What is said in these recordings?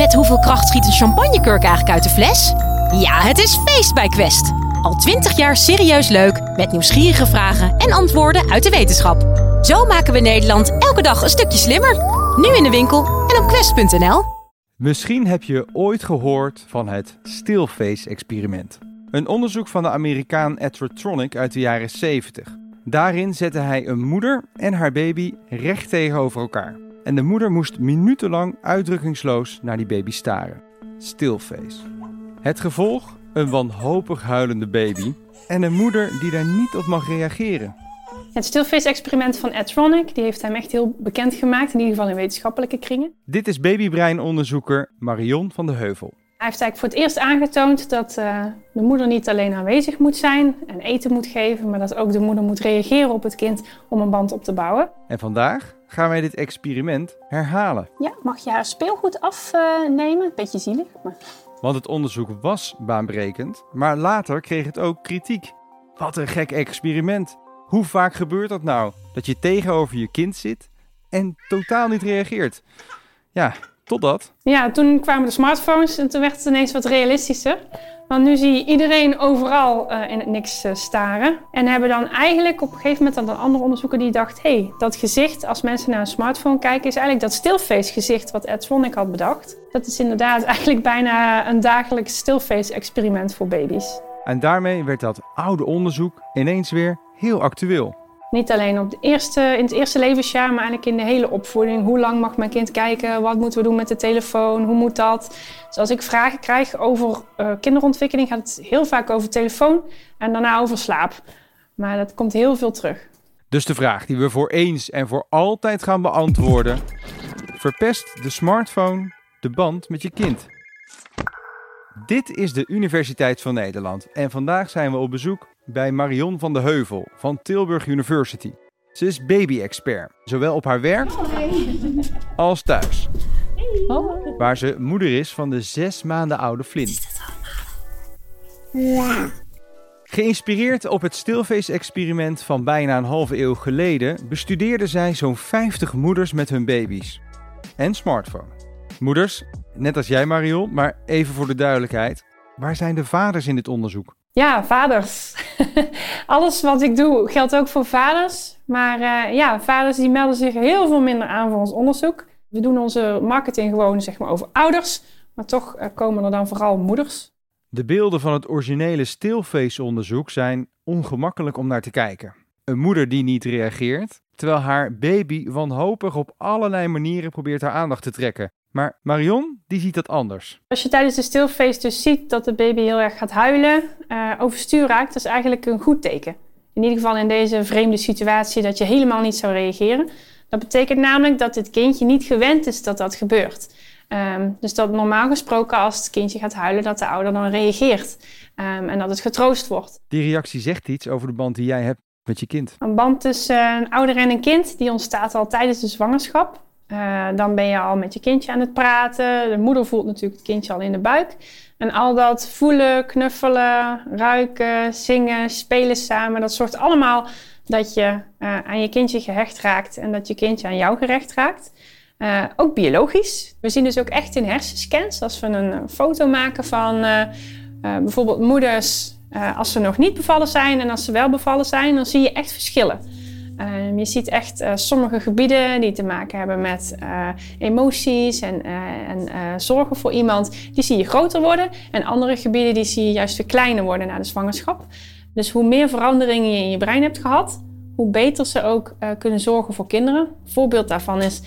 Met hoeveel kracht schiet een champagnekurk eigenlijk uit de fles? Ja, het is feest bij Quest. Al twintig jaar serieus leuk, met nieuwsgierige vragen en antwoorden uit de wetenschap. Zo maken we Nederland elke dag een stukje slimmer. Nu in de winkel en op quest.nl. Misschien heb je ooit gehoord van het Stillface-experiment. Een onderzoek van de Amerikaan Tronick uit de jaren 70. Daarin zette hij een moeder en haar baby recht tegenover elkaar. En de moeder moest minutenlang uitdrukkingsloos naar die baby staren. Stillface. Het gevolg? Een wanhopig huilende baby en een moeder die daar niet op mag reageren. Het stillface-experiment van Ed Tronick, die heeft hem echt heel bekend gemaakt, in ieder geval in wetenschappelijke kringen. Dit is babybreinonderzoeker Marion van de Heuvel. Hij heeft eigenlijk voor het eerst aangetoond dat uh, de moeder niet alleen aanwezig moet zijn en eten moet geven, maar dat ook de moeder moet reageren op het kind om een band op te bouwen. En vandaag gaan wij dit experiment herhalen. Ja, mag je haar speelgoed afnemen? Beetje zielig. Maar... Want het onderzoek was baanbrekend, maar later kreeg het ook kritiek. Wat een gek experiment. Hoe vaak gebeurt dat nou? Dat je tegenover je kind zit en totaal niet reageert. Ja, totdat. Ja, toen kwamen de smartphones en toen werd het ineens wat realistischer. Want nu zie je iedereen overal uh, in het niks uh, staren. En hebben dan eigenlijk op een gegeven moment dan een andere onderzoeker die dacht... hé, hey, dat gezicht, als mensen naar een smartphone kijken... is eigenlijk dat stillface gezicht wat Ed Swonnick had bedacht. Dat is inderdaad eigenlijk bijna een dagelijks stillface experiment voor baby's. En daarmee werd dat oude onderzoek ineens weer heel actueel. Niet alleen op de eerste, in het eerste levensjaar, maar eigenlijk in de hele opvoeding. Hoe lang mag mijn kind kijken? Wat moeten we doen met de telefoon? Hoe moet dat? Dus als ik vragen krijg over uh, kinderontwikkeling, gaat het heel vaak over telefoon en daarna over slaap. Maar dat komt heel veel terug. Dus de vraag die we voor eens en voor altijd gaan beantwoorden: verpest de smartphone de band met je kind? Dit is de Universiteit van Nederland en vandaag zijn we op bezoek bij Marion van de Heuvel van Tilburg University. Ze is baby-expert, zowel op haar werk als thuis. Waar ze moeder is van de zes maanden oude Flynn. Geïnspireerd op het Stillface-experiment van bijna een halve eeuw geleden, bestudeerde zij zo'n 50 moeders met hun baby's. En smartphone. Moeders, net als jij Marion, maar even voor de duidelijkheid. Waar zijn de vaders in dit onderzoek? Ja, vaders. Alles wat ik doe geldt ook voor vaders. Maar uh, ja, vaders die melden zich heel veel minder aan voor ons onderzoek. We doen onze marketing gewoon zeg maar, over ouders. Maar toch uh, komen er dan vooral moeders. De beelden van het originele Stillface-onderzoek zijn ongemakkelijk om naar te kijken. Een moeder die niet reageert, terwijl haar baby wanhopig op allerlei manieren probeert haar aandacht te trekken. Maar Marion, die ziet dat anders. Als je tijdens de stilfeest dus ziet dat de baby heel erg gaat huilen, uh, overstuur raakt, dat is eigenlijk een goed teken. In ieder geval in deze vreemde situatie dat je helemaal niet zou reageren. Dat betekent namelijk dat het kindje niet gewend is dat dat gebeurt. Um, dus dat normaal gesproken als het kindje gaat huilen, dat de ouder dan reageert. Um, en dat het getroost wordt. Die reactie zegt iets over de band die jij hebt met je kind. Een band tussen een ouder en een kind, die ontstaat al tijdens de zwangerschap. Uh, dan ben je al met je kindje aan het praten. De moeder voelt natuurlijk het kindje al in de buik. En al dat voelen, knuffelen, ruiken, zingen, spelen samen, dat zorgt allemaal dat je uh, aan je kindje gehecht raakt en dat je kindje aan jou gerecht raakt. Uh, ook biologisch. We zien dus ook echt in hersenscans, als we een foto maken van bijvoorbeeld moeders als ze nog niet bevallen zijn en als ze wel bevallen zijn, dan zie je echt verschillen. Um, je ziet echt uh, sommige gebieden die te maken hebben met uh, emoties en, uh, en zorgen voor iemand, die zie je groter worden. En andere gebieden die zie je juist weer kleiner worden na de zwangerschap. Dus hoe meer veranderingen je in je brein hebt gehad, hoe beter ze ook kunnen zorgen voor kinderen. Een voorbeeld daarvan is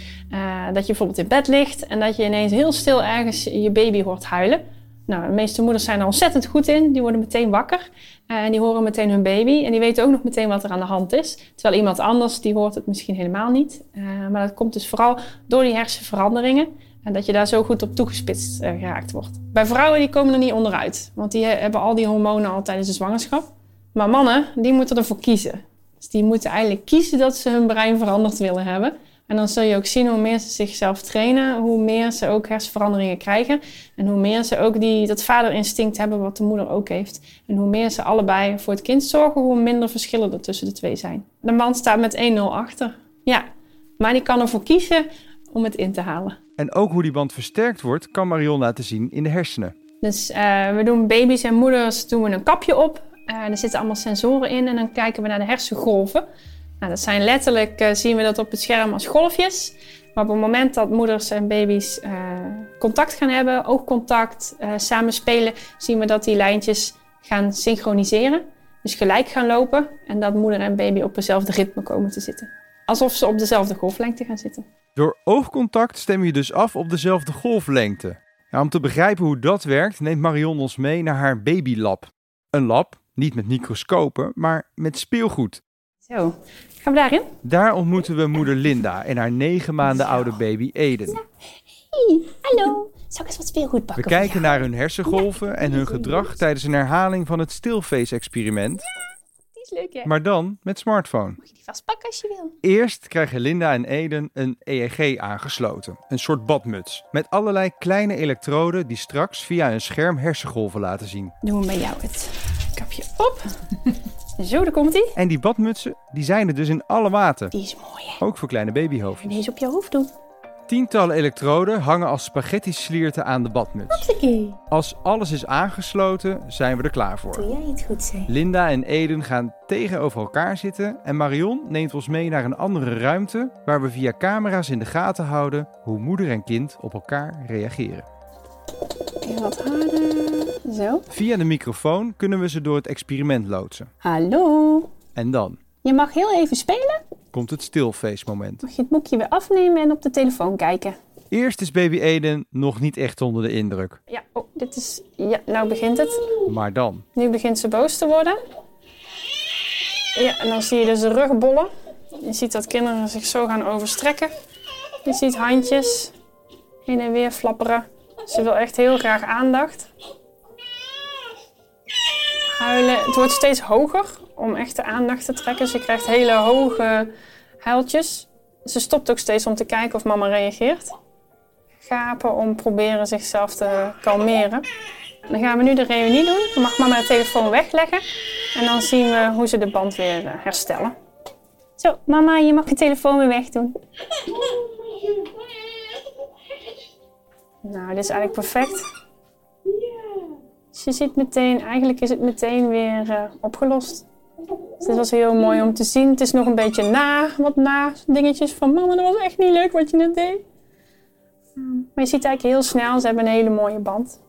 dat je bijvoorbeeld in bed ligt en dat je ineens heel stil ergens je baby hoort huilen. Nou, de meeste moeders zijn er ontzettend goed in. Die worden meteen wakker en die horen meteen hun baby. En die weten ook nog meteen wat er aan de hand is. Terwijl iemand anders, die hoort het misschien helemaal niet. Uh, maar dat komt dus vooral door die hersenveranderingen. En dat je daar zo goed op toegespitst uh, geraakt wordt. Bij vrouwen die komen er niet onderuit. Want die hebben al die hormonen al tijdens de zwangerschap. Maar mannen, die moeten ervoor kiezen. Dus die moeten eigenlijk kiezen dat ze hun brein veranderd willen hebben. En dan zul je ook zien hoe meer ze zichzelf trainen, hoe meer ze ook hersenveranderingen krijgen. En hoe meer ze ook die, dat vaderinstinct hebben, wat de moeder ook heeft. En hoe meer ze allebei voor het kind zorgen, hoe minder verschillen er tussen de twee zijn. De man staat met 1-0 achter. Ja, maar die kan ervoor kiezen om het in te halen. En ook hoe die band versterkt wordt, kan Marion laten zien in de hersenen. Dus uh, we doen baby's en moeders doen we een kapje op. Uh, er zitten allemaal sensoren in en dan kijken we naar de hersengolven. Nou, dat zijn letterlijk, uh, zien we dat op het scherm als golfjes. Maar op het moment dat moeders en baby's contact gaan hebben, oogcontact, samen spelen, zien we dat die lijntjes gaan synchroniseren. Dus gelijk gaan lopen en dat moeder en baby op dezelfde ritme komen te zitten. Alsof ze op dezelfde golflengte gaan zitten. Door oogcontact stem je dus af op dezelfde golflengte. om te begrijpen hoe dat werkt, neemt Marion ons mee naar haar babylab. Een lab, niet met microscopen, maar met speelgoed. Zo, gaan we daarin? Daar ontmoeten we moeder Linda en haar negen maanden oude baby Eden. Hey, hallo. Zal ik eens wat speelgoed pakken? We kijken naar hun hersengolven en hun gedrag tijdens een herhaling van het stilface-experiment. Die is leuk, hè? Maar dan met smartphone. Mag je die vastpakken als je wil? Eerst krijgen Linda en Eden een EEG aangesloten. Een soort badmuts. Met allerlei kleine elektroden die straks via een scherm hersengolven laten zien. Doen we bij jou het kapje op. Zo, daar komt hij. En die badmutsen, die zijn er dus in alle maten. Die is mooi, hè? Ook voor kleine babyhoofdjes. En deze op je hoofd doen. Tientallen elektroden hangen als spaghetti-slierten aan de badmuts. Hoppakee. Als alles is aangesloten, zijn we er klaar voor. Doe jij het goed, zeg. Linda en Eden gaan tegenover elkaar zitten en Marion neemt ons mee naar een andere ruimte waar we via camera's in de gaten houden hoe moeder en kind op elkaar reageren. Even wat harder. Zo. Via de microfoon kunnen we ze door het experiment loodsen. Hallo. En dan Je mag heel even spelen. komt het stilface moment. Mag je het boekje weer afnemen en op de telefoon kijken. Eerst is baby Eden nog niet echt onder de indruk, Ja, oh, dit is... Ja, nou begint het. maar dan. Nu begint ze boos te worden. Ja, en dan zie je dus de rug bollen. Je ziet dat kinderen zich zo gaan overstrekken. Je ziet handjes heen en weer flapperen. Ze wil echt heel graag aandacht. Huilen. Het wordt steeds hoger om echt de aandacht te trekken. Ze krijgt hele hoge huiltjes. Ze stopt ook steeds om te kijken of mama reageert. Gapen om proberen zichzelf te kalmeren. Dan gaan we nu de reunie doen. Dan mag mama de telefoon wegleggen. En dan zien we hoe ze de band weer eh, herstellen. Zo, mama, je mag de telefoon weer wegdoen. Nou, dit is eigenlijk perfect. Dus je ziet meteen, eigenlijk is het meteen weer eh, opgelost. Dus dit was heel mooi om te zien. Het is nog een beetje na, wat na dingetjes van mama, dat was echt niet leuk wat je net deed. Maar je ziet eigenlijk heel snel, ze hebben een hele mooie band.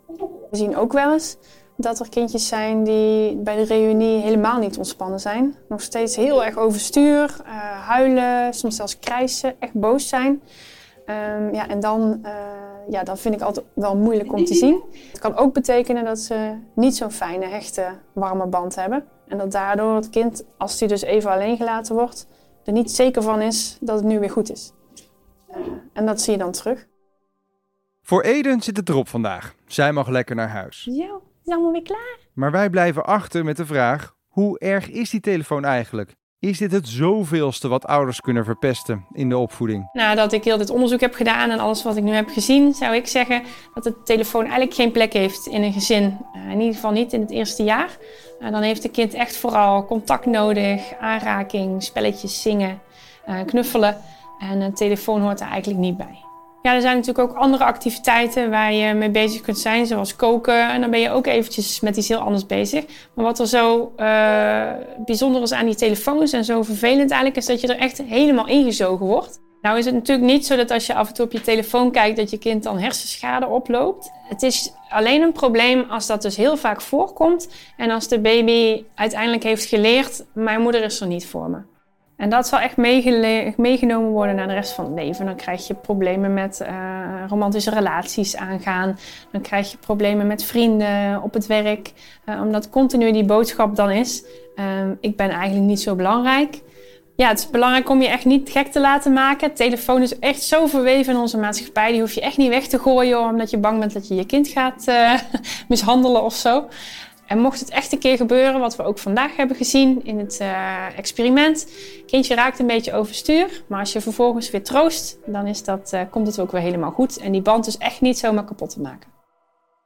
We zien ook wel eens dat er kindjes zijn die bij de reunie helemaal niet ontspannen zijn. Nog steeds heel erg overstuur, eh, huilen, soms zelfs krijsen, echt boos zijn. Ehm, ja, en dan, eh, ja, dat vind ik altijd wel moeilijk om te zien. Het kan ook betekenen dat ze niet zo'n fijne, hechte, warme band hebben. En dat daardoor het kind, als die dus even alleen gelaten wordt, er niet zeker van is dat het nu weer goed is. Eh, en dat zie je dan terug. Voor Eden zit het erop vandaag. Zij mag lekker naar huis. Zo, is allemaal weer klaar? Maar wij blijven achter met de vraag: hoe erg is die telefoon eigenlijk? Is dit het zoveelste wat ouders kunnen verpesten in de opvoeding? Nadat ik heel dit onderzoek heb gedaan en alles wat ik nu heb gezien, zou ik zeggen dat de telefoon eigenlijk geen plek heeft in een gezin. Eh, in ieder geval niet in het eerste jaar. Eh, dan heeft het kind echt vooral contact nodig, aanraking, spelletjes, zingen, eh, knuffelen. En een telefoon hoort er eigenlijk niet bij. Ja, er zijn natuurlijk ook andere activiteiten waar je mee bezig kunt zijn, zoals koken. En dan ben je ook eventjes met iets heel anders bezig. Maar wat er zo uh, bijzonder is aan die telefoons en zo vervelend eigenlijk, is dat je er echt helemaal ingezogen wordt. Nou is het natuurlijk niet zo dat als je af en toe op je telefoon kijkt, dat je kind dan hersenschade oploopt. Het is alleen een probleem als dat dus heel vaak voorkomt en als de baby uiteindelijk heeft geleerd, mijn moeder is er niet voor me. En dat zal echt meegenomen worden naar de rest van het leven. Dan krijg je problemen met uh, romantische relaties aangaan. Dan krijg je problemen met vrienden op het werk. Uh, omdat continu die boodschap dan is: uh, ik ben eigenlijk niet zo belangrijk. Ja, het is belangrijk om je echt niet gek te laten maken. telefoon is echt zo verweven in onze maatschappij. Die hoef je echt niet weg te gooien omdat je bang bent dat je je kind gaat eh, mishandelen of zo. En mocht het echt een keer gebeuren, wat we ook vandaag hebben gezien in het uh, experiment. Kindje raakt een beetje overstuur, maar als je vervolgens weer troost, dan is dat, uh, komt het ook weer helemaal goed. En die band is echt niet zomaar kapot te maken.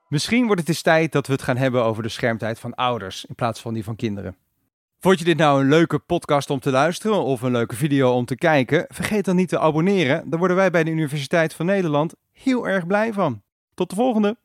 Misschien wordt het eens tijd dat we het gaan hebben over de schermtijd van ouders in plaats van die van kinderen. Vond je dit nou een leuke podcast om te luisteren of een leuke video om te kijken? Vergeet dan niet te abonneren. Daar worden wij bij de Universiteit van Nederland heel erg blij van. Tot de volgende!